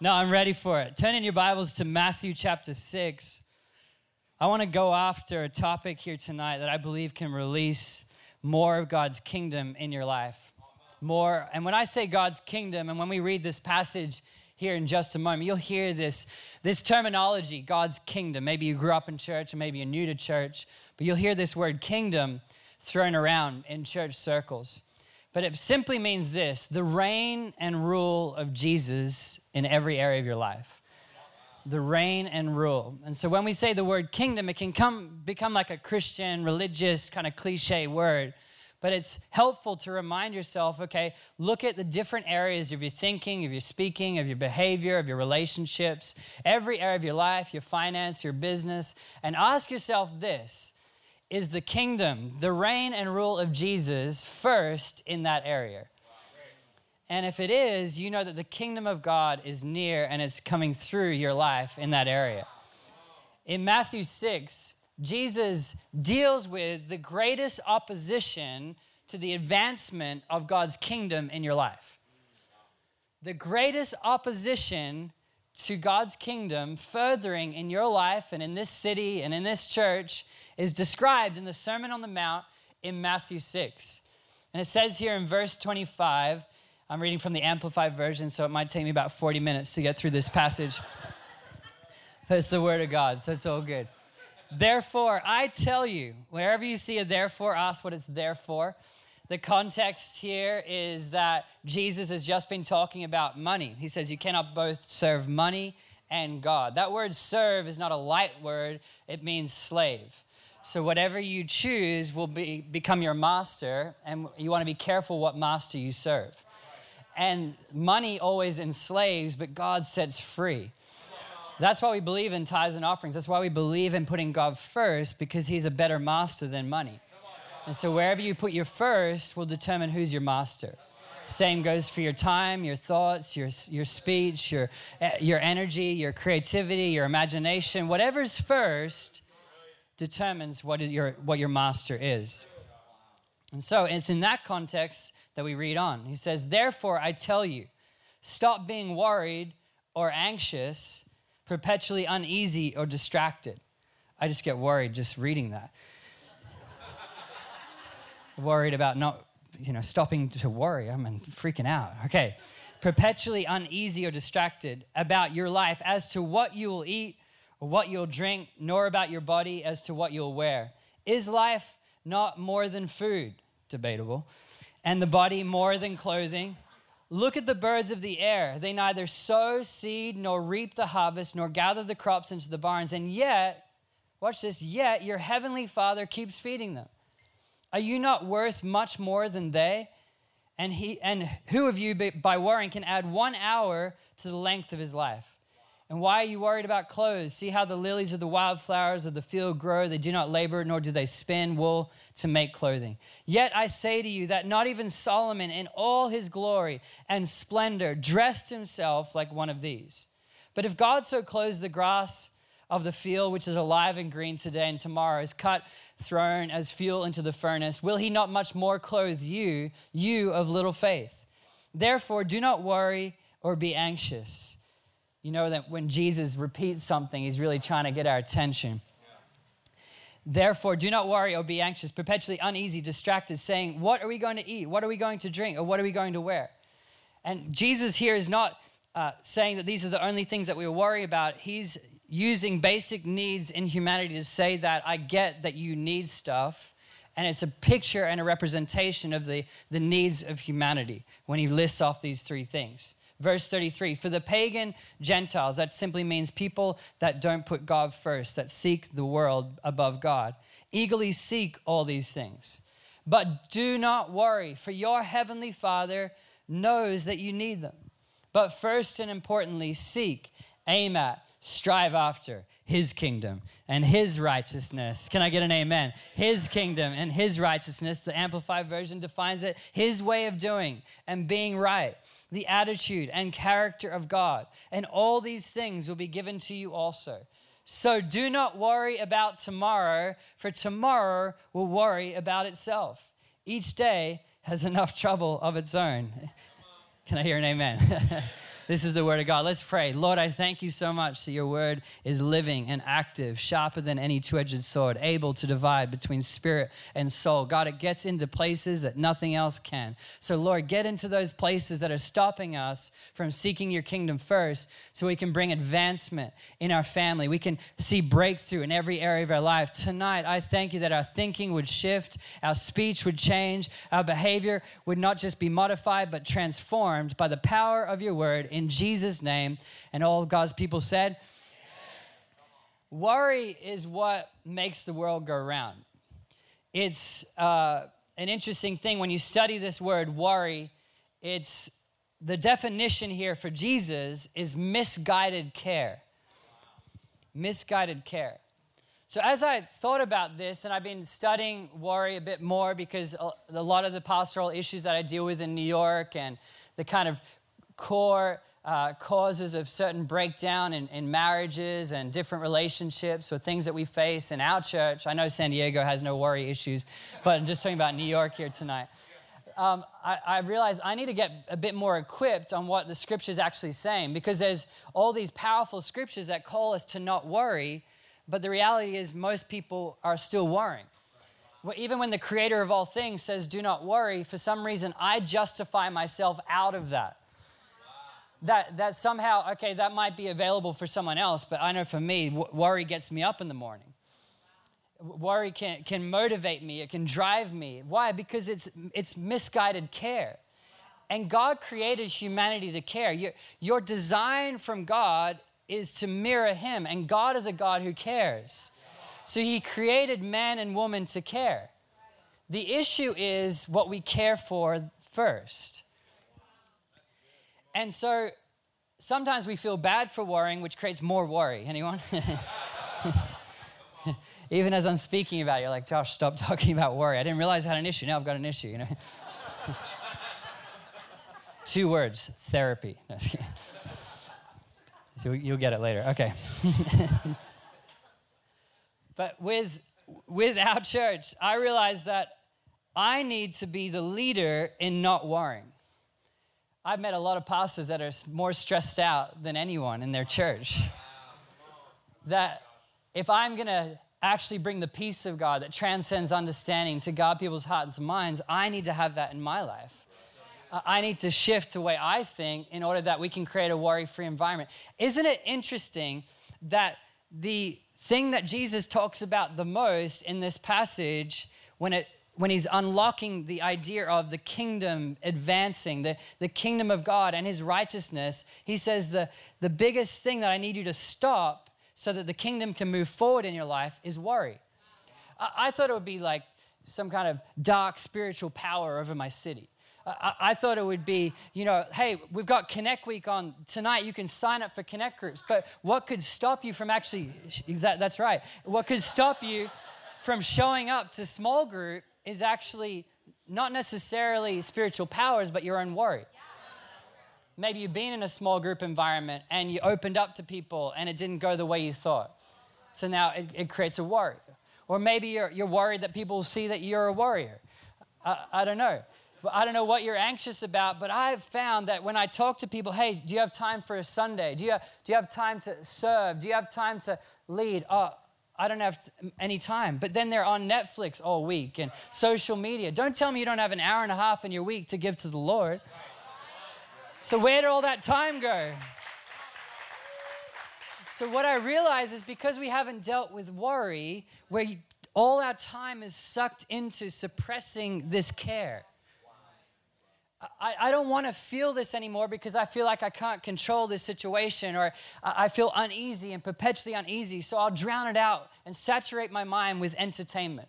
No, I'm ready for it. Turn in your Bibles to Matthew chapter 6. I want to go after a topic here tonight that I believe can release more of God's kingdom in your life. More, and when I say God's kingdom, and when we read this passage here in just a moment, you'll hear this, this terminology, God's kingdom. Maybe you grew up in church, or maybe you're new to church, but you'll hear this word kingdom thrown around in church circles. But it simply means this the reign and rule of Jesus in every area of your life. The reign and rule. And so when we say the word kingdom, it can come, become like a Christian, religious, kind of cliche word. But it's helpful to remind yourself okay, look at the different areas of your thinking, of your speaking, of your behavior, of your relationships, every area of your life, your finance, your business, and ask yourself this is the kingdom, the reign and rule of Jesus first in that area? And if it is, you know that the kingdom of God is near and it's coming through your life in that area. In Matthew 6, Jesus deals with the greatest opposition to the advancement of God's kingdom in your life. The greatest opposition to God's kingdom furthering in your life and in this city and in this church is described in the Sermon on the Mount in Matthew 6. And it says here in verse 25, I'm reading from the Amplified Version, so it might take me about 40 minutes to get through this passage. but it's the Word of God, so it's all good. Therefore, I tell you, wherever you see a therefore, ask what it's there for. The context here is that Jesus has just been talking about money. He says, You cannot both serve money and God. That word serve is not a light word, it means slave. So whatever you choose will be, become your master, and you want to be careful what master you serve. And money always enslaves, but God sets free. That's why we believe in tithes and offerings. That's why we believe in putting God first, because He's a better master than money. And so wherever you put your first will determine who's your master. Same goes for your time, your thoughts, your, your speech, your, your energy, your creativity, your imagination. Whatever's first determines what, your, what your master is. And so it's in that context that we read on. He says, Therefore, I tell you, stop being worried or anxious, perpetually uneasy or distracted. I just get worried just reading that. Worried about not, you know, stopping to worry. I'm freaking out. Okay. Perpetually uneasy or distracted about your life as to what you will eat or what you'll drink, nor about your body as to what you'll wear. Is life not more than food? Debatable. And the body more than clothing? Look at the birds of the air. They neither sow seed nor reap the harvest nor gather the crops into the barns. And yet, watch this, yet your heavenly Father keeps feeding them. Are you not worth much more than they? And, he, and who of you, by worrying, can add one hour to the length of his life? And why are you worried about clothes? See how the lilies of the wildflowers of the field grow. They do not labor, nor do they spin wool to make clothing. Yet I say to you that not even Solomon, in all his glory and splendor, dressed himself like one of these. But if God so clothes the grass of the field, which is alive and green today and tomorrow, is cut, thrown as fuel into the furnace, will he not much more clothe you, you of little faith? Therefore, do not worry or be anxious you know that when Jesus repeats something, he's really trying to get our attention. Therefore, do not worry or be anxious, perpetually uneasy, distracted, saying, What are we going to eat? What are we going to drink? Or what are we going to wear? And Jesus here is not uh, saying that these are the only things that we worry about. He's using basic needs in humanity to say that I get that you need stuff. And it's a picture and a representation of the, the needs of humanity when he lists off these three things. Verse 33 For the pagan Gentiles, that simply means people that don't put God first, that seek the world above God, eagerly seek all these things. But do not worry, for your heavenly Father knows that you need them. But first and importantly, seek, aim at, strive after his kingdom and his righteousness. Can I get an amen? His kingdom and his righteousness. The Amplified Version defines it his way of doing and being right the attitude and character of God. And all these things will be given to you also. So do not worry about tomorrow, for tomorrow will worry about itself. Each day has enough trouble of its own. Can I hear an amen? This is the word of God. Let's pray. Lord, I thank you so much that your word is living and active, sharper than any two edged sword, able to divide between spirit and soul. God, it gets into places that nothing else can. So, Lord, get into those places that are stopping us from seeking your kingdom first so we can bring advancement in our family. We can see breakthrough in every area of our life. Tonight, I thank you that our thinking would shift, our speech would change, our behavior would not just be modified, but transformed by the power of your word in Jesus' name. And all God's people said, Amen. Worry is what makes the world go round. It's uh, an interesting thing when you study this word, worry, it's the definition here for Jesus is misguided care. Misguided care. So, as I thought about this, and I've been studying worry a bit more because a lot of the pastoral issues that I deal with in New York and the kind of core uh, causes of certain breakdown in, in, marriages and different relationships or things that we face in our church. I know San Diego has no worry issues, but I'm just talking about New York here tonight. Um, I, I I need to get a bit more equipped on what the scripture is actually saying because there's all these powerful scriptures that call us to not worry, but the reality is most people are still worrying. Even when the creator of all things says, do not worry, for some reason I justify myself out of that that, that somehow, okay, that might be available for someone else, but I know for me, worry gets me up in the morning. Worry can, can motivate me, it can drive me. Why? Because it's, it's misguided care. And God created humanity to care. Your, your design from God is to mirror Him, and God is a God who cares. So He created man and woman to care. The issue is what we care for first. And so sometimes we feel bad for worrying, which creates more worry. Anyone? Even as I'm speaking about it, you're like, Josh, stop talking about worry. I didn't realize I had an issue. Now I've got an issue, you know? Two words therapy. No, You'll get it later. Okay. but with, with our church, I realized that I need to be the leader in not worrying. I've met a lot of pastors that are more stressed out than anyone in their church. That if I'm going to actually bring the peace of God that transcends understanding to God people's hearts and minds, I need to have that in my life. I need to shift the way I think in order that we can create a worry free environment. Isn't it interesting that the thing that Jesus talks about the most in this passage, when it when he's unlocking the idea of the kingdom advancing, the, the kingdom of God and his righteousness, he says the, the biggest thing that I need you to stop so that the kingdom can move forward in your life is worry. I, I thought it would be like some kind of dark spiritual power over my city. I, thought it would be, you know, hey, we've got Connect Week on tonight. You can sign up for Connect groups. But what could stop you from actually, that, that's right, what could stop you from showing up to small group is actually not necessarily spiritual powers, but your own worry. Maybe you've been in a small group environment and you opened up to people and it didn't go the way you thought. So now it, it creates a worry. Or maybe you're, you're worried that people will see that you're a warrior. I, I don't know. But I don't know what you're anxious about, but I've found that when I talk to people, hey, do you have time for a Sunday? Do you, do you have time to serve? Do you have time to lead? Oh, I don't have any time. But then they're on Netflix all week and social media. Don't tell me you don't have an hour and a half in your week to give to the Lord. So, where did all that time go? So, what I realize is because we haven't dealt with worry, where all our time is sucked into suppressing this care. I, I don't want to feel this anymore because I feel like I can't control this situation or I feel uneasy and perpetually uneasy. So I'll drown it out and saturate my mind with entertainment.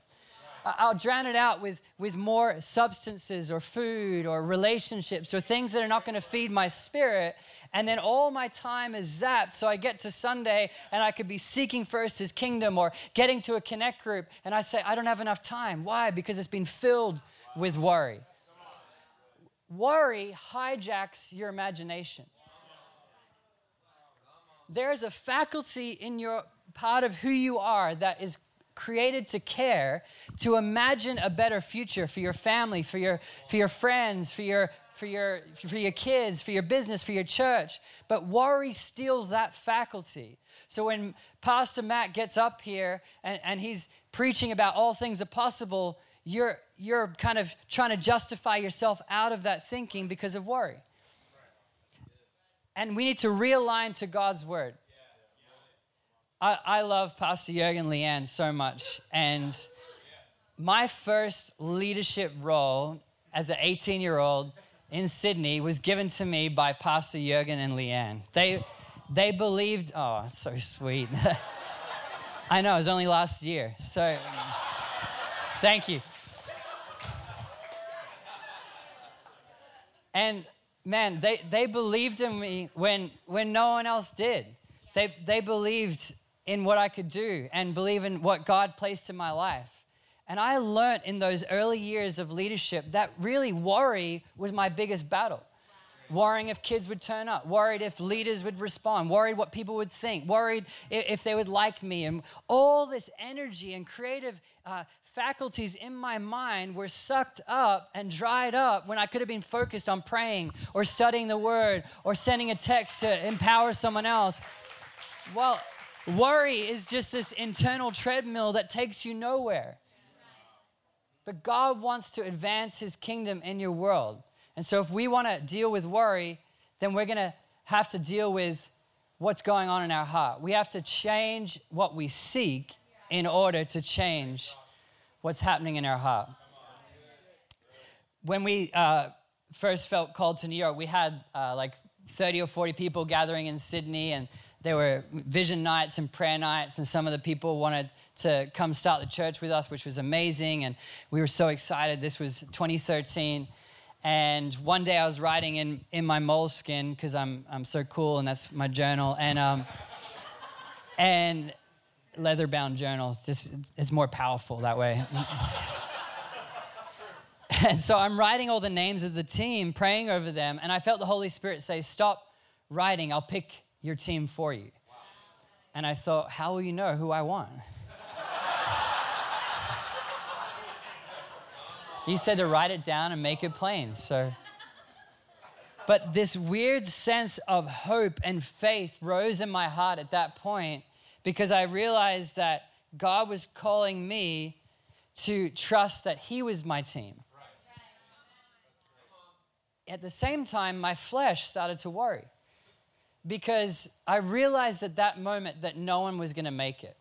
I'll drown it out with, with more substances or food or relationships or things that are not going to feed my spirit. And then all my time is zapped. So I get to Sunday and I could be seeking first his kingdom or getting to a connect group. And I say, I don't have enough time. Why? Because it's been filled with worry. Worry hijacks your imagination. There's a faculty in your part of who you are that is created to care, to imagine a better future for your family, for your, for your friends, for your, for your, for your kids, for your business, for your church. But worry steals that faculty. So when Pastor Matt gets up here and, and he's preaching about all things are possible, you're, you're kind of trying to justify yourself out of that thinking because of worry. And we need to realign to God's word. I, I love Pastor Jurgen Leanne so much. And my first leadership role as an 18 year old in Sydney was given to me by Pastor Jurgen and Leanne. They, they believed, oh, so sweet. I know, it was only last year. So thank you. And man, they, they believed in me when, when no one else did. They, they believed in what I could do and believe in what God placed in my life. And I learned in those early years of leadership that really worry was my biggest battle. Worrying if kids would turn up, worried if leaders would respond, worried what people would think, worried if they would like me. And all this energy and creative uh, faculties in my mind were sucked up and dried up when I could have been focused on praying or studying the word or sending a text to empower someone else. Well, worry is just this internal treadmill that takes you nowhere. But God wants to advance his kingdom in your world. And so if we want to deal with worry, then we're going to have to deal with what's going on in our heart. We have to change what we seek in order to change what's happening in our heart. When we uh, first felt called to New York, we had uh, like 30 or 40 people gathering in Sydney, and there were vision nights and prayer nights, and some of the people wanted to come start the church with us, which was amazing. And we were so excited. This was 2013. And one day I was writing in, in my Moleskine because I'm, I'm so cool, and that's my journal. And, um, and leather bound journals, just it's more powerful that way. and so I'm writing all the names of the team, praying over them, and I felt the Holy Spirit say, Stop writing, I'll pick your team for you. And I thought, how will you know who I want? you said to write it down and make it plain. So, but this weird sense of hope and faith rose in my heart at that point because I realized that God was calling me to trust that He was my team. At the same time, my flesh started to worry because I realized at that moment that no one was going to make it.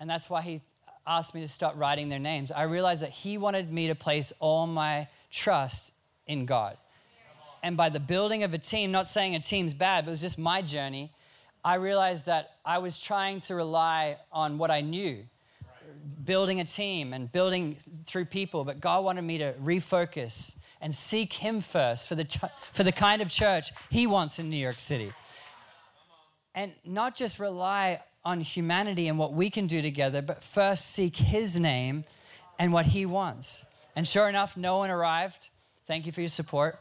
And that's why he asked me to start writing their names. I realized that he wanted me to place all my trust in God. And by the building of a team, not saying a team's bad, but it was just my journey, I realized that I was trying to rely on what I knew, building a team and building through people, but God wanted me to refocus and seek Him first for the, for the kind of church He wants in New York City. And not just rely on humanity and what we can do together, but first seek His name and what He wants. And sure enough, no one arrived. Thank you for your support.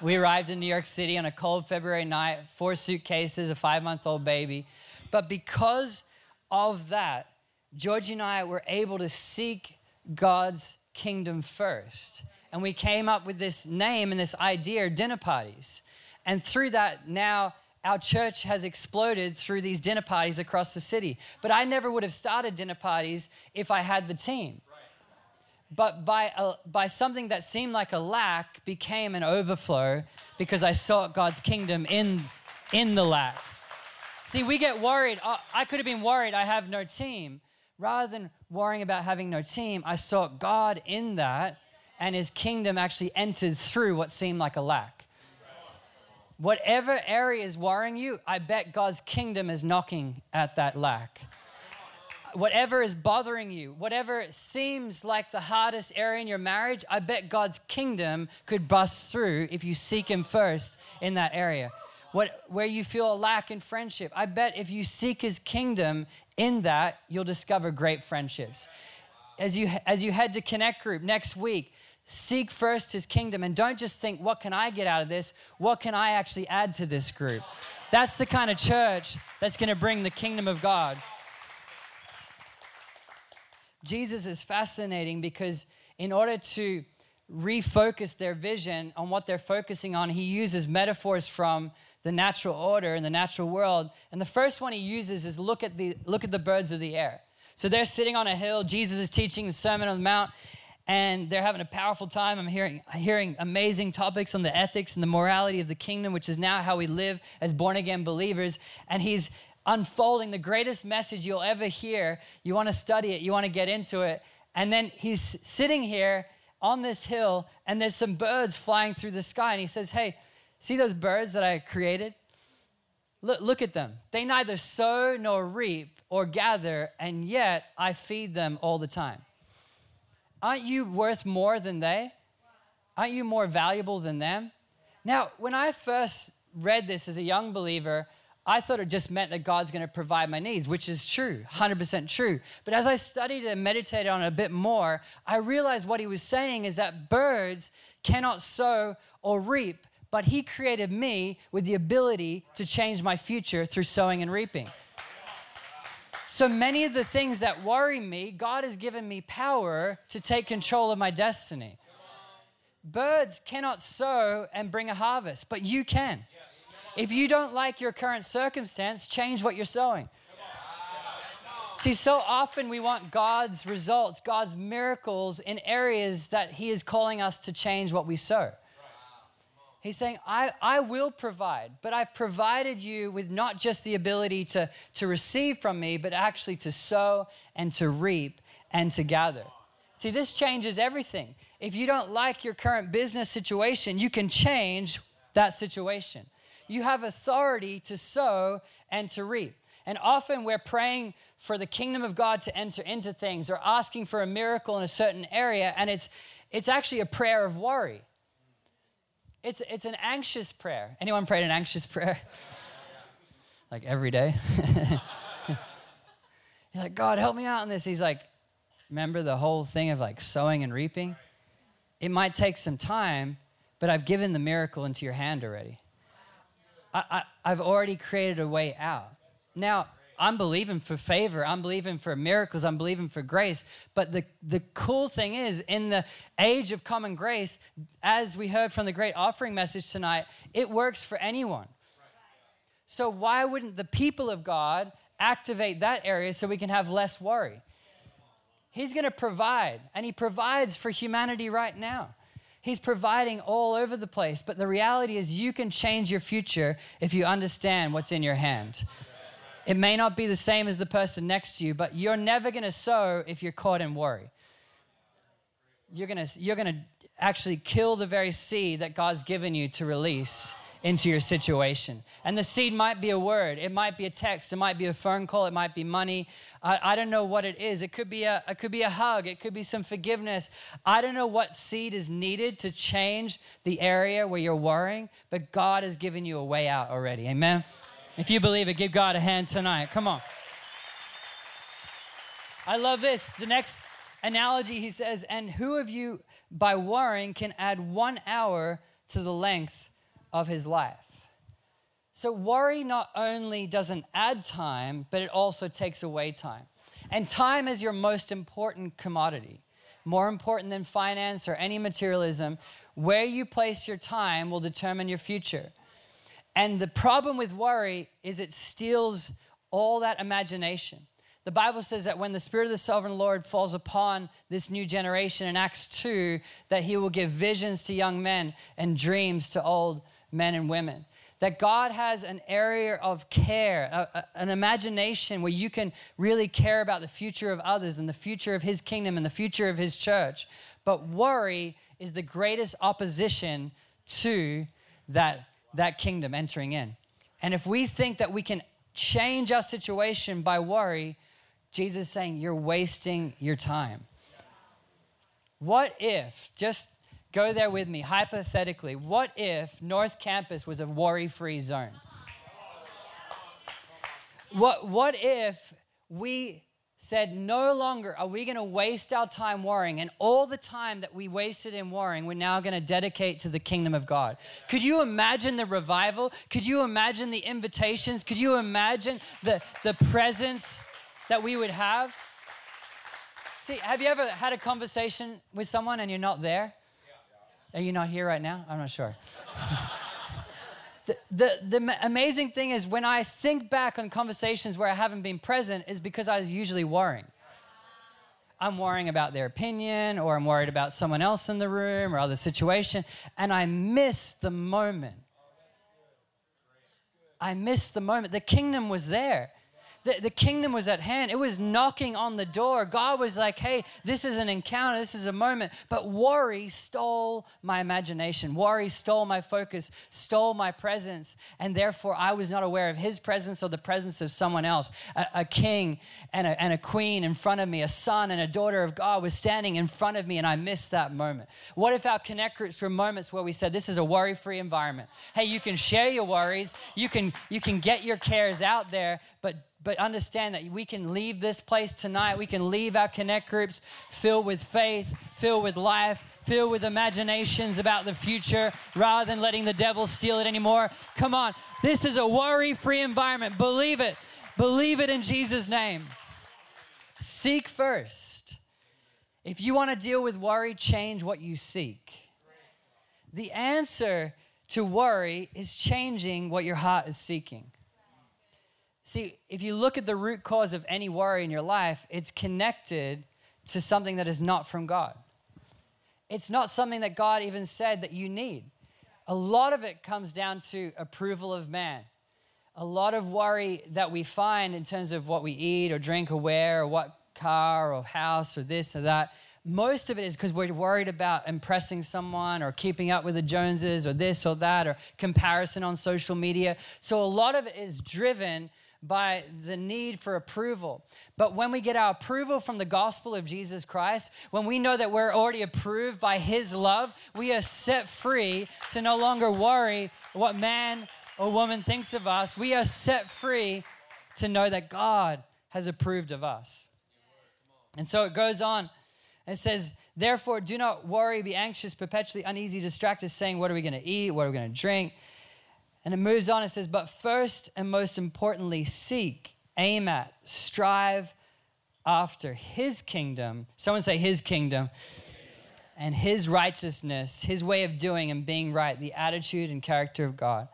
We arrived in New York City on a cold February night, four suitcases, a five month old baby. But because of that, Georgie and I were able to seek God's kingdom first and we came up with this name and this idea dinner parties. And through that, now our church has exploded through these dinner parties across the city. But I never would have started dinner parties if I had the team. But by, a, by something that seemed like a lack became an overflow because I sought God's kingdom in, in the lack. See, we get worried. Oh, I could have been worried I have no team. Rather than worrying about having no team, I sought God in that and his kingdom actually entered through what seemed like a lack. Whatever area is worrying you, I bet God's kingdom is knocking at that lack. Whatever is bothering you, whatever seems like the hardest area in your marriage, I bet God's kingdom could bust through if you seek Him first in that area. What, where you feel a lack in friendship, I bet if you seek His kingdom in that, you'll discover great friendships. As you, as you head to Connect Group next week, Seek first his kingdom and don't just think, what can I get out of this? What can I actually add to this group? That's the kind of church that's going to bring the kingdom of God. Jesus is fascinating because in order to refocus their vision on what they're focusing on, he uses metaphors from the natural order and the natural world. And the first one he uses is look at the look at the birds of the air. So they're sitting on a hill. Jesus is teaching the Sermon on the Mount, and they're having a powerful time. I'm hearing hearing amazing topics on the ethics and the morality of the kingdom, which is now how we live as born again believers. And he's unfolding the greatest message you'll ever hear. You want to study it, you want to get into it. And then he's sitting here on this hill, and there's some birds flying through the sky. And he says, Hey, see those birds that I created? Look, look at them. They neither sow nor reap or gather, and yet I feed them all the time. Aren't you worth more than they? Aren't you more valuable than them? Now, when I first read this as a young believer, I thought it just meant that God's going to provide my needs, which is true, 100% true. But as I studied and meditated on it a bit more, I realized what he was saying is that birds cannot sow or reap, but he created me with the ability to change my future through sowing and reaping. So many of the things that worry me, God has given me power to take control of my destiny. Birds cannot sow and bring a harvest, but you can. If you don't like your current circumstance, change what you're sowing. See, so often we want God's results, God's miracles in areas that He is calling us to change what we sow. He's saying, I, I will provide, but I've provided you with not just the ability to, to receive from me, but actually to sow and to reap and to gather. See, this changes everything. If you don't like your current business situation, you can change that situation you have authority to sow and to reap. And often we're praying for the kingdom of God to enter into things or asking for a miracle in a certain area, and it's, it's actually a prayer of worry. It's, it's an anxious prayer. Anyone prayed an anxious prayer? like every day? You're like, God, help me out in this. He's like, remember the whole thing of like sowing and reaping? It might take some time, but I've given the miracle into your hand already. I, I, have already created a way out. Now, I'm believing for favor. I'm believing for miracles. I'm believing for grace. But the, the cool thing is, in the age of common grace, as we heard from the great offering message tonight, it works for anyone. So, why wouldn't the people of God activate that area so we can have less worry? He's going to provide, and He provides for humanity right now. He's providing all over the place. But the reality is, you can change your future if you understand what's in your hand. It may not be the same as the person next to you, but you're never going to sow if you're caught in worry. You're going to you're going to actually kill the very seed that God's given you to release into your situation. And the seed might be a word, it might be a text, it might be a phone call, it might be money. I, I don't know what it is. It could be a it could be a hug, it could be some forgiveness. I don't know what seed is needed to change the area where you're worrying, but God has given you a way out already. Amen. If you believe it, give God a hand tonight. Come on. I love this. The next analogy he says, and who of you by worrying can add one hour to the length of his life. So, worry not only doesn't add time, but it also takes away time. And time is your most important commodity, more important than finance or any materialism. Where you place your time will determine your future. And the problem with worry is it steals all that imagination. The Bible says that when the Spirit of the Sovereign Lord falls upon this new generation in Acts 2, that he will give visions to young men and dreams to old men and women. That God has an area of care, a, a, an imagination where you can really care about the future of others and the future of His kingdom and the future of His church. But worry is the greatest opposition to that, that kingdom entering in. And if we think that we can change our situation by worry, Jesus is saying, You're wasting your time. What if, just Go there with me. Hypothetically, what if North Campus was a worry free zone? What, what if we said, no longer are we going to waste our time worrying, and all the time that we wasted in worrying, we're now going to dedicate to the kingdom of God. Could you imagine the revival? Could you imagine the invitations? Could you imagine the, the presence that we would have? See, have you ever had a conversation with someone and you're not there? Are you not here right now? I'm not sure. the, the, the amazing thing is when I think back on conversations where I haven't been present is because I was usually worrying. I'm worrying about their opinion or I'm worried about someone else in the room or other situation and I miss the moment. I miss the moment. The kingdom was there. The, the kingdom was at hand. It was knocking on the door. God was like, hey, this is an encounter, this is a moment. But worry stole my imagination. Worry stole my focus, stole my presence. And therefore, I was not aware of his presence or the presence of someone else. A, a king and a, and a queen in front of me, a son and a daughter of God was standing in front of me, and I missed that moment. What if our connect groups were moments where we said, this is a worry free environment? Hey, you can share your worries, you can, you can get your cares out there, but but understand that we can leave this place tonight. We can leave our connect groups filled with faith, filled with life, filled with imaginations about the future rather than letting the devil steal it anymore. Come on. This is a worry free environment. Believe it. Believe it in Jesus' name. Seek first. If you want to deal with worry, change what you seek. The answer to worry is changing what your heart is seeking. See, if you look at the root cause of any worry in your life, it's connected to something that is not from God. It's not something that God even said that you need. A lot of it comes down to approval of man. A lot of worry that we find in terms of what we eat or drink or wear or what car or house or this or that, most of it is because we're worried about impressing someone or keeping up with the Joneses or this or that or comparison on social media. So a lot of it is driven by the need for approval. But when we get our approval from the gospel of Jesus Christ, when we know that we're already approved by his love, we are set free to no longer worry what man or woman thinks of us. We are set free to know that God has approved of us. And so it goes on. It says, Therefore, do not worry, be anxious, perpetually uneasy, distracted, saying, What are we going to eat? What are we going to drink? And it moves on, it says, But first and most importantly, seek, aim at, strive after his kingdom. Someone say, His kingdom. And his righteousness, his way of doing and being right, the attitude and character of God.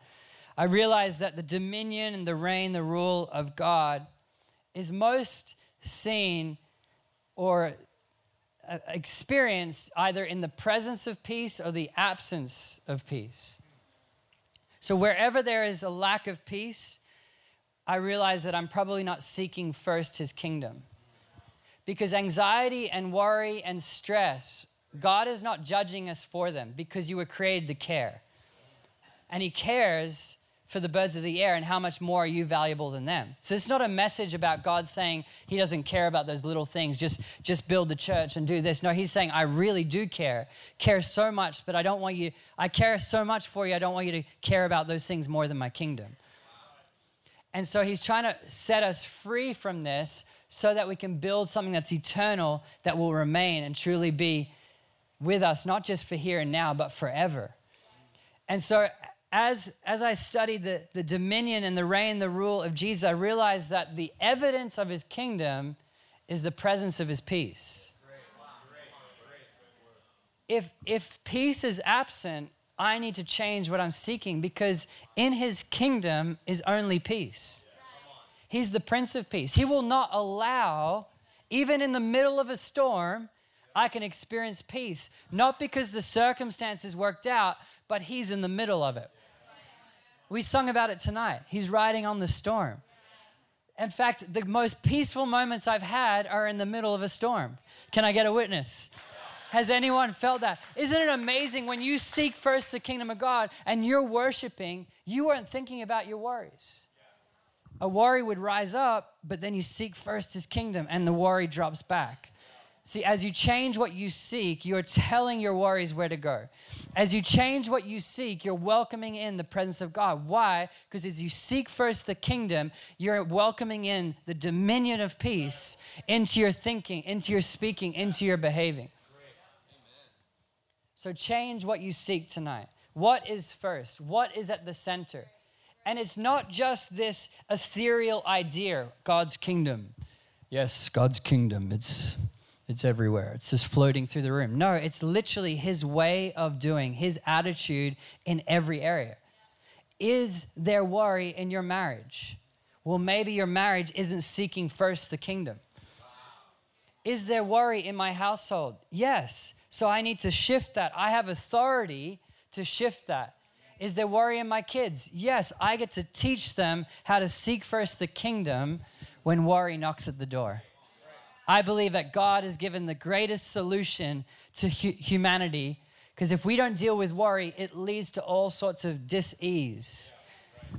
I realize that the dominion and the reign, the rule of God is most seen or uh, experienced either in the presence of peace or the absence of peace. So wherever there is a lack of peace, I realize that I'm probably not seeking first his kingdom. Because anxiety and worry and stress, God is not judging us for them because you were created to care. And he cares for the birds of the air and how much more are you valuable than them? So it's not a message about god saying he doesn't care about those little things just just build the church and do this. No he's saying i really do care care so much but i don't want you i care so much for you i don't want you to care about those things more than my kingdom. And so he's trying to set us free from this so that we can build something that's eternal that will remain and truly be with us not just for here and now but forever. And so as, as I studied the, the dominion and the reign, the rule of Jesus, I realized that the evidence of his kingdom is the presence of his peace. If, if peace is absent, I need to change what I'm seeking because in his kingdom is only peace. He's the Prince of Peace. He will not allow, even in the middle of a storm, I can experience peace. Not because the circumstances worked out, but He's in the middle of it. We sung about it tonight. He's riding on the storm. In fact, the most peaceful moments I've had are in the middle of a storm. Can I get a witness? Has anyone felt that? Isn't it amazing when you seek first the kingdom of God and you're worshiping, you aren't thinking about your worries. A worry would rise up, but then you seek first his kingdom and the worry drops back. See, as you change what you seek, you're telling your worries where to go. As you change what you seek, you're welcoming in the presence of God. Why? Because as you seek first the kingdom, you're welcoming in the dominion of peace into your thinking, into your speaking, into your behaving. So change what you seek tonight. What is first? What is at the center? And it's not just this ethereal idea, God's kingdom. Yes, God's kingdom. It's it's everywhere. It's just floating through the room. No, it's literally his way of doing, his attitude in every area. Is there worry in your marriage? Well, maybe your marriage isn't seeking first the kingdom. Is there worry in my household? Yes. So I need to shift that. I have authority to shift that. Is there worry in my kids? Yes. I get to teach them how to seek first the kingdom when worry knocks at the door. I believe that God has given the greatest solution to hu- humanity because if we don't deal with worry, it leads to all sorts of dis-ease,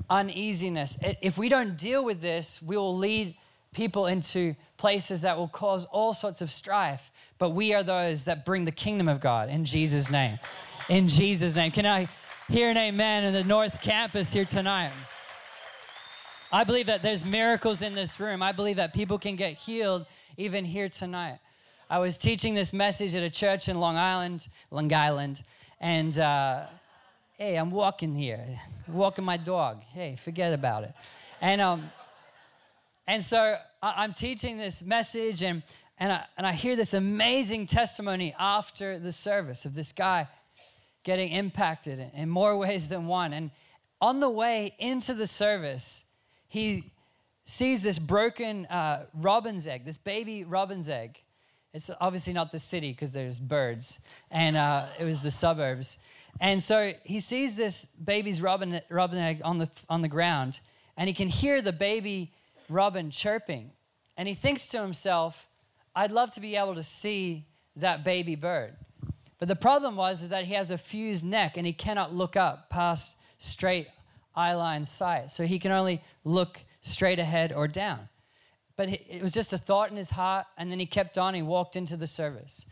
uneasiness. If we don't deal with this, we will lead people into places that will cause all sorts of strife. But we are those that bring the kingdom of God in Jesus' name. In Jesus' name. Can I hear an amen in the North Campus here tonight? I believe that there's miracles in this room. I believe that people can get healed even here tonight. I was teaching this message at a church in Long Island, Long Island, and uh, hey, I'm walking here, walking my dog. Hey, forget about it. And um, and so I'm teaching this message, and and I, and I hear this amazing testimony after the service of this guy getting impacted in more ways than one. And on the way into the service, he sees this broken uh, robin's egg, this baby robin's egg. It's obviously not the city because there's birds, and uh, it was the suburbs. And so he sees this baby's robin, robin egg on the, on the ground, and he can hear the baby robin chirping. And he thinks to himself, I'd love to be able to see that baby bird. But the problem was is that he has a fused neck and he cannot look up past straight eye line sight. So he can only look straight ahead or down. But it was just a thought in his heart, and then he kept on, he walked into the service.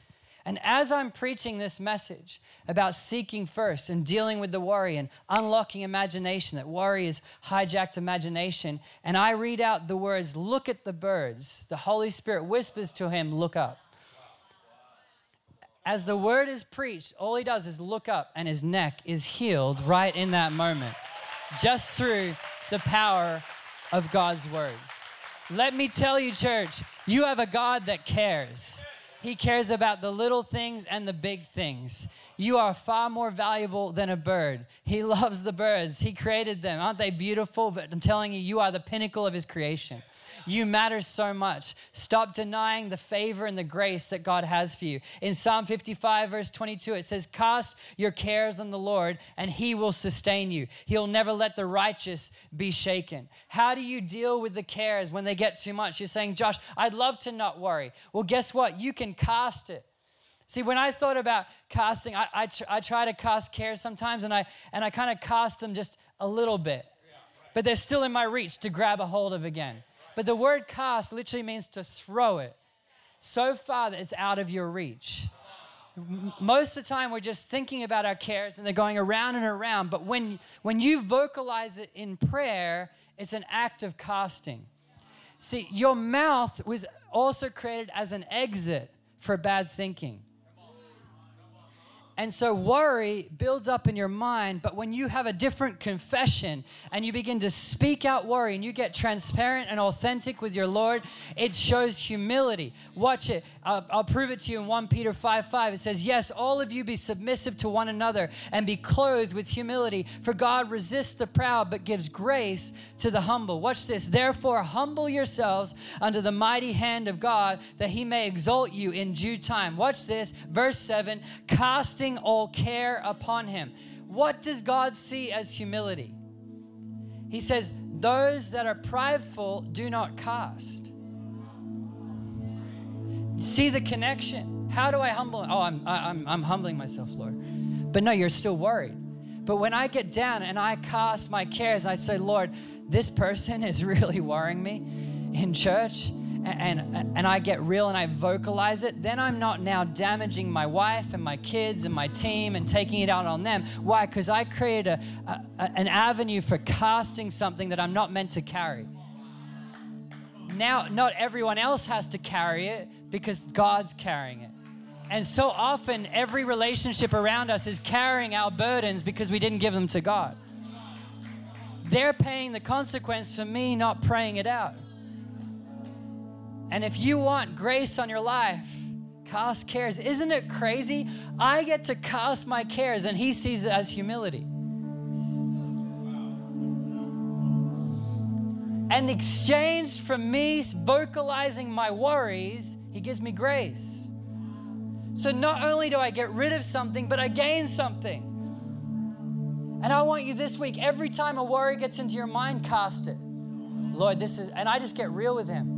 And as I'm preaching this message about seeking first and dealing with the worry and unlocking imagination, that worry is hijacked imagination, and I read out the words, Look at the birds, the Holy Spirit whispers to him, Look up. As the word is preached, all he does is look up, and his neck is healed right in that moment, just through the power of God's word. Let me tell you, church, you have a God that cares. He cares about the little things and the big things. You are far more valuable than a bird. He loves the birds. He created them. Aren't they beautiful? But I'm telling you, you are the pinnacle of His creation. You matter so much. Stop denying the favor and the grace that God has for you. In Psalm 55, verse 22, it says, Cast your cares on the Lord, and He will sustain you. He'll never let the righteous be shaken. How do you deal with the cares when they get too much? You're saying, Josh, I'd love to not worry. Well, guess what? You can cast it. See, when I thought about casting, I, I, tr- I try to cast cares sometimes, and I, and I kind of cast them just a little bit. But they're still in my reach to grab a hold of again. But the word cast literally means to throw it so far that it's out of your reach. Most of the time, we're just thinking about our cares and they're going around and around. But when, when you vocalize it in prayer, it's an act of casting. See, your mouth was also created as an exit for bad thinking. And so worry builds up in your mind, but when you have a different confession and you begin to speak out worry and you get transparent and authentic with your Lord, it shows humility. Watch it. I'll, I'll prove it to you in 1 Peter 5 5. It says, Yes, all of you be submissive to one another and be clothed with humility, for God resists the proud but gives grace to the humble. Watch this. Therefore, humble yourselves under the mighty hand of God that he may exalt you in due time. Watch this. Verse 7 Cast casting all care upon him. What does God see as humility? He says, Those that are prideful do not cast. See the connection. How do I humble? Oh, I'm, I'm, I'm humbling myself, Lord. But no, you're still worried. But when I get down and I cast my cares, I say, Lord, this person is really worrying me in church and, and I get real and I vocalize it, then I'm not now damaging my wife and my kids and my team and taking it out on them. Why? Because I create a, a, an avenue for casting something that I'm not meant to carry. Now, not everyone else has to carry it because God's carrying it. And so often, every relationship around us is carrying our burdens because we didn't give them to God. They're paying the consequence for me not praying it out. And if you want grace on your life, cast cares. Isn't it crazy? I get to cast my cares, and He sees it as humility. And exchanged from me vocalizing my worries, He gives me grace. So not only do I get rid of something, but I gain something. And I want you this week, every time a worry gets into your mind, cast it. Lord, this is, and I just get real with Him.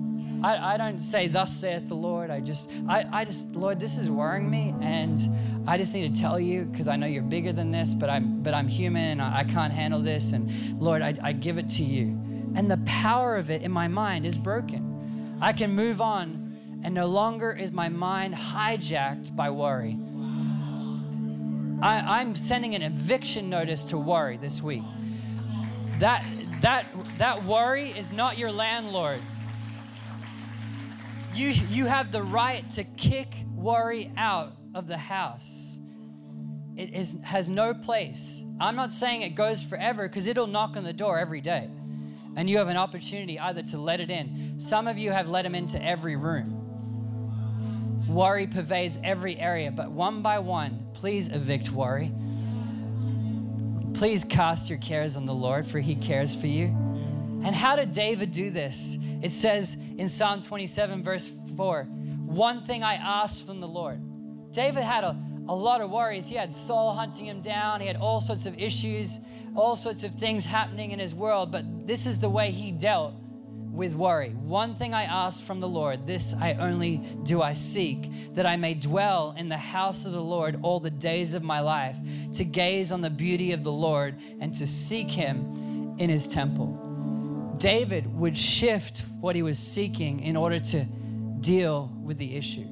I, I don't say, Thus saith the Lord. I just, I, I just, Lord, this is worrying me, and I just need to tell you because I know you're bigger than this, but I'm, but I'm human and I, I can't handle this. And Lord, I, I give it to you. And the power of it in my mind is broken. I can move on, and no longer is my mind hijacked by worry. I, I'm sending an eviction notice to worry this week. That, that, that worry is not your landlord. You, you have the right to kick worry out of the house. It is, has no place. I'm not saying it goes forever because it'll knock on the door every day. And you have an opportunity either to let it in. Some of you have let him into every room. Worry pervades every area, but one by one, please evict worry. Please cast your cares on the Lord, for he cares for you. And how did David do this? It says in Psalm 27, verse 4 One thing I asked from the Lord. David had a, a lot of worries. He had Saul hunting him down, he had all sorts of issues, all sorts of things happening in his world, but this is the way he dealt with worry. One thing I ask from the Lord, this I only do I seek, that I may dwell in the house of the Lord all the days of my life, to gaze on the beauty of the Lord and to seek him in his temple. David would shift what he was seeking in order to deal with the issue.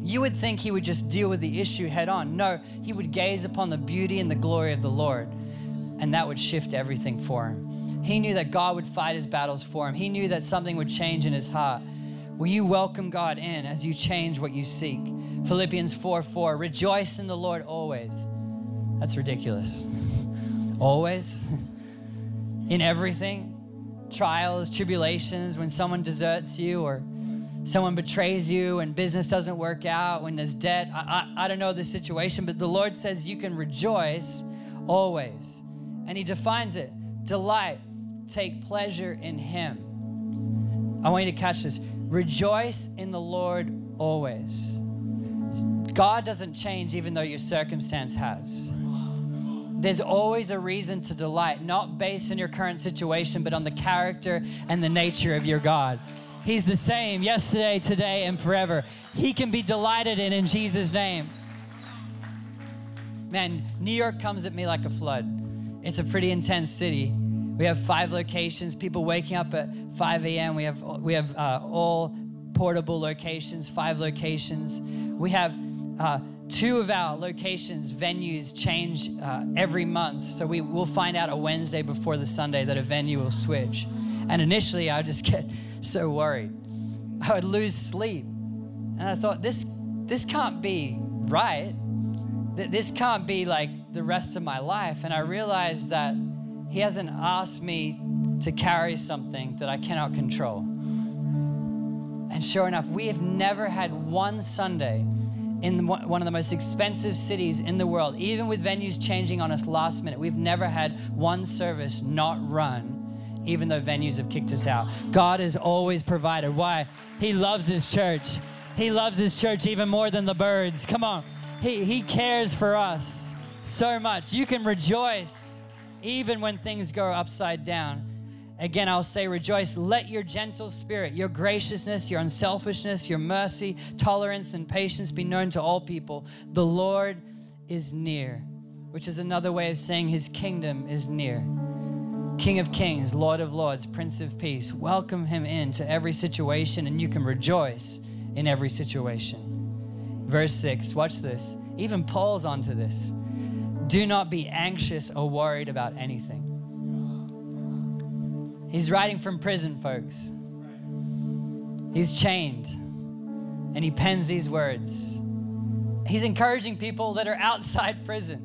You would think he would just deal with the issue head on. No, he would gaze upon the beauty and the glory of the Lord, and that would shift everything for him. He knew that God would fight his battles for him. He knew that something would change in his heart. Will you welcome God in as you change what you seek? Philippians 4 4, rejoice in the Lord always. That's ridiculous. always? in everything? Trials, tribulations, when someone deserts you or someone betrays you and business doesn't work out, when there's debt. I, I, I don't know the situation, but the Lord says you can rejoice always. And He defines it delight, take pleasure in Him. I want you to catch this. Rejoice in the Lord always. God doesn't change even though your circumstance has. There's always a reason to delight, not based on your current situation, but on the character and the nature of your God. He's the same yesterday, today, and forever. He can be delighted in in Jesus' name. Man, New York comes at me like a flood. It's a pretty intense city. We have five locations. People waking up at 5 a.m. We have we have uh, all portable locations, five locations. We have uh, two of our locations, venues change uh, every month. So we will find out a Wednesday before the Sunday that a venue will switch. And initially, I would just get so worried. I would lose sleep, and I thought this this can't be right. This can't be like the rest of my life. And I realized that he hasn't asked me to carry something that I cannot control. And sure enough, we have never had one Sunday in one of the most expensive cities in the world, even with venues changing on us last minute, we've never had one service not run, even though venues have kicked us out. God has always provided. Why? He loves His church. He loves His church even more than the birds. Come on. He, he cares for us so much. You can rejoice even when things go upside down. Again, I'll say rejoice. Let your gentle spirit, your graciousness, your unselfishness, your mercy, tolerance, and patience be known to all people. The Lord is near, which is another way of saying his kingdom is near. King of kings, Lord of lords, Prince of peace. Welcome him into every situation, and you can rejoice in every situation. Verse 6, watch this. Even Paul's onto this. Do not be anxious or worried about anything. He's writing from prison, folks. He's chained and he pens these words. He's encouraging people that are outside prison.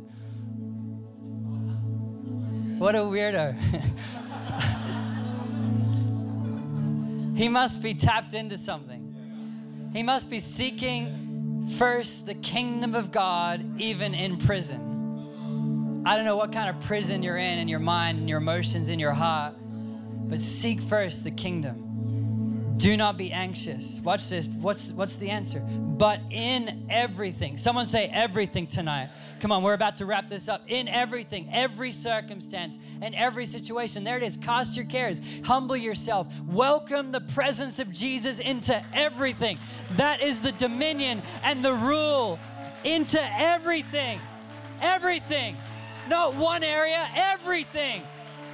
What a weirdo. he must be tapped into something. He must be seeking first the kingdom of God, even in prison. I don't know what kind of prison you're in, in your mind, in your emotions, in your heart, but seek first the kingdom. Do not be anxious. Watch this. What's, what's the answer? But in everything. Someone say everything tonight. Come on, we're about to wrap this up. In everything, every circumstance, and every situation. There it is. Cast your cares. Humble yourself. Welcome the presence of Jesus into everything. That is the dominion and the rule into everything. Everything. Not one area, everything.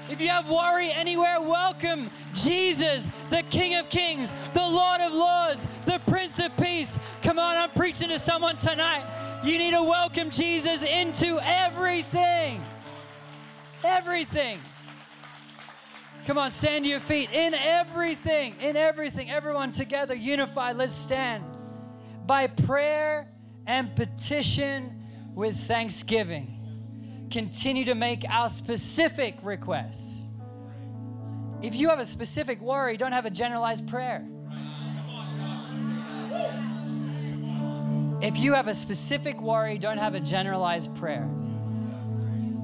If you have worry anywhere, welcome Jesus, the King of Kings, the Lord of Lords, the Prince of Peace. Come on, I'm preaching to someone tonight. You need to welcome Jesus into everything. Everything. Come on, stand to your feet. In everything, in everything, everyone together, unified, let's stand. By prayer and petition with thanksgiving continue to make our specific requests. If you have a specific worry, don't have a generalized prayer. If you have a specific worry, don't have a generalized prayer.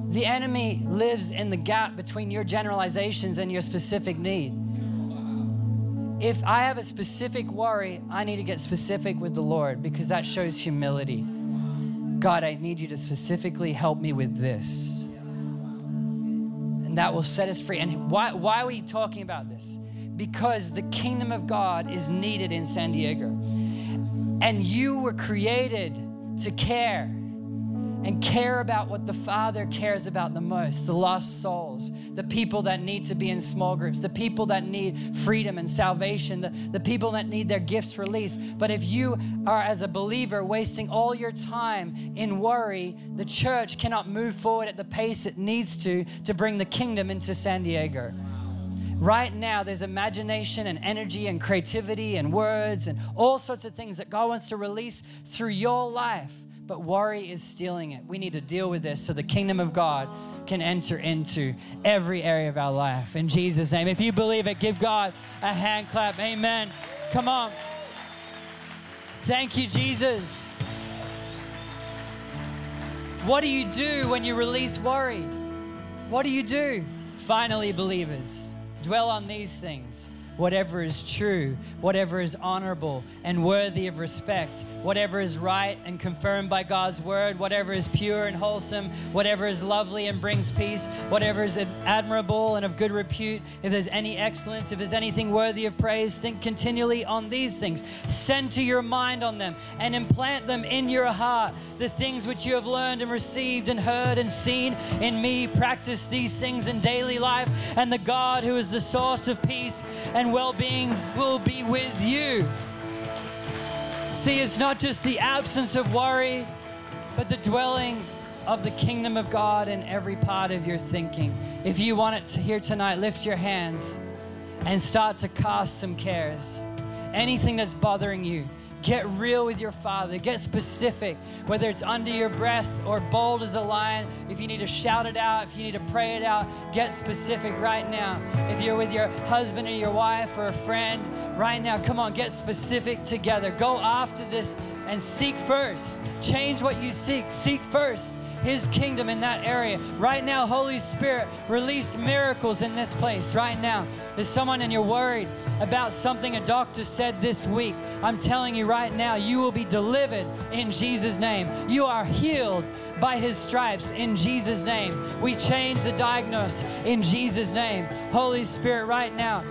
The enemy lives in the gap between your generalizations and your specific need. If I have a specific worry, I need to get specific with the Lord because that shows humility. God, I need you to specifically help me with this. And that will set us free. And why, why are we talking about this? Because the kingdom of God is needed in San Diego. And you were created to care and care about what the Father cares about the most the lost souls, the people that need to be in small groups, the people that need freedom and salvation, the, the people that need their gifts released. But if you are, as a believer, wasting all your time in worry, the church cannot move forward at the pace it needs to to bring the kingdom into San Diego. Right now, there's imagination and energy and creativity and words and all sorts of things that God wants to release through your life but worry is stealing it. We need to deal with this so the kingdom of God can enter into every area of our life. In Jesus' name. If you believe it, give God a hand clap. Amen. Come on. Thank you, Jesus. What do you do when you release worry? What do you do? Finally, believers, dwell on these things whatever is true, whatever is honorable and worthy of respect, whatever is right and confirmed by God's word, whatever is pure and wholesome, whatever is lovely and brings peace, whatever is admirable and of good repute, if there's any excellence, if there's anything worthy of praise, think continually on these things. To your mind on them and implant them in your heart. The things which you have learned and received and heard and seen in me, practice these things in daily life, and the God who is the source of peace and and well being will be with you. See, it's not just the absence of worry, but the dwelling of the kingdom of God in every part of your thinking. If you want it to here tonight, lift your hands and start to cast some cares. Anything that's bothering you, Get real with your Father. Get specific, whether it's under your breath or bold as a lion. If you need to shout it out, if you need to pray it out, get specific right now. If you're with your husband or your wife or a friend, right now, come on, get specific together. Go after this and seek first. Change what you seek. Seek first his kingdom in that area. Right now, Holy Spirit, release miracles in this place right now. There's someone and you're worried about something a doctor said this week. I'm telling you right now, you will be delivered in Jesus' name. You are healed by his stripes in Jesus' name. We change the diagnosis in Jesus' name. Holy Spirit, right now,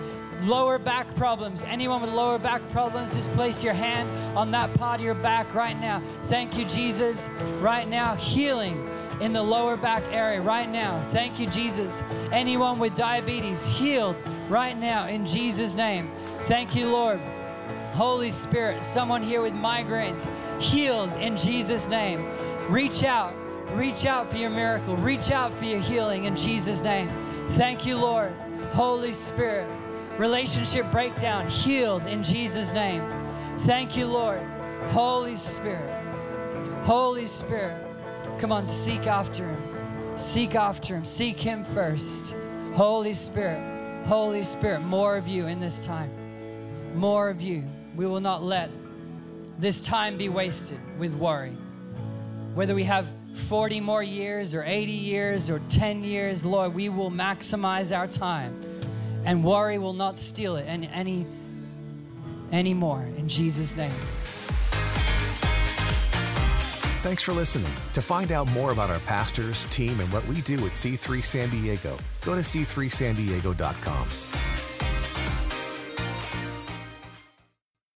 lower back problems. Anyone with lower back problems, just place your hand on that part of your back right now. Thank you, Jesus. Right now, healing in the lower back area right now. Thank you, Jesus. Anyone with diabetes, healed right now in Jesus' name. Thank you, Lord. Holy Spirit, someone here with migraines, healed in Jesus' name. Reach out. Reach out for your miracle. Reach out for your healing in Jesus' name. Thank you, Lord. Holy Spirit relationship breakdown healed in Jesus' name. Thank you, Lord. Holy Spirit, Holy Spirit, come on, seek after Him. Seek after Him. Seek Him first. Holy Spirit, Holy Spirit, more of you in this time. More of you. We will not let this time be wasted with worry. Whether we have 40 more years or 80 years or 10 years, Lord, we will maximize our time and worry will not steal it any, any anymore. In Jesus' name. Thanks for listening. To find out more about our pastors, team, and what we do at C3 San Diego, go to c3sandiego.com.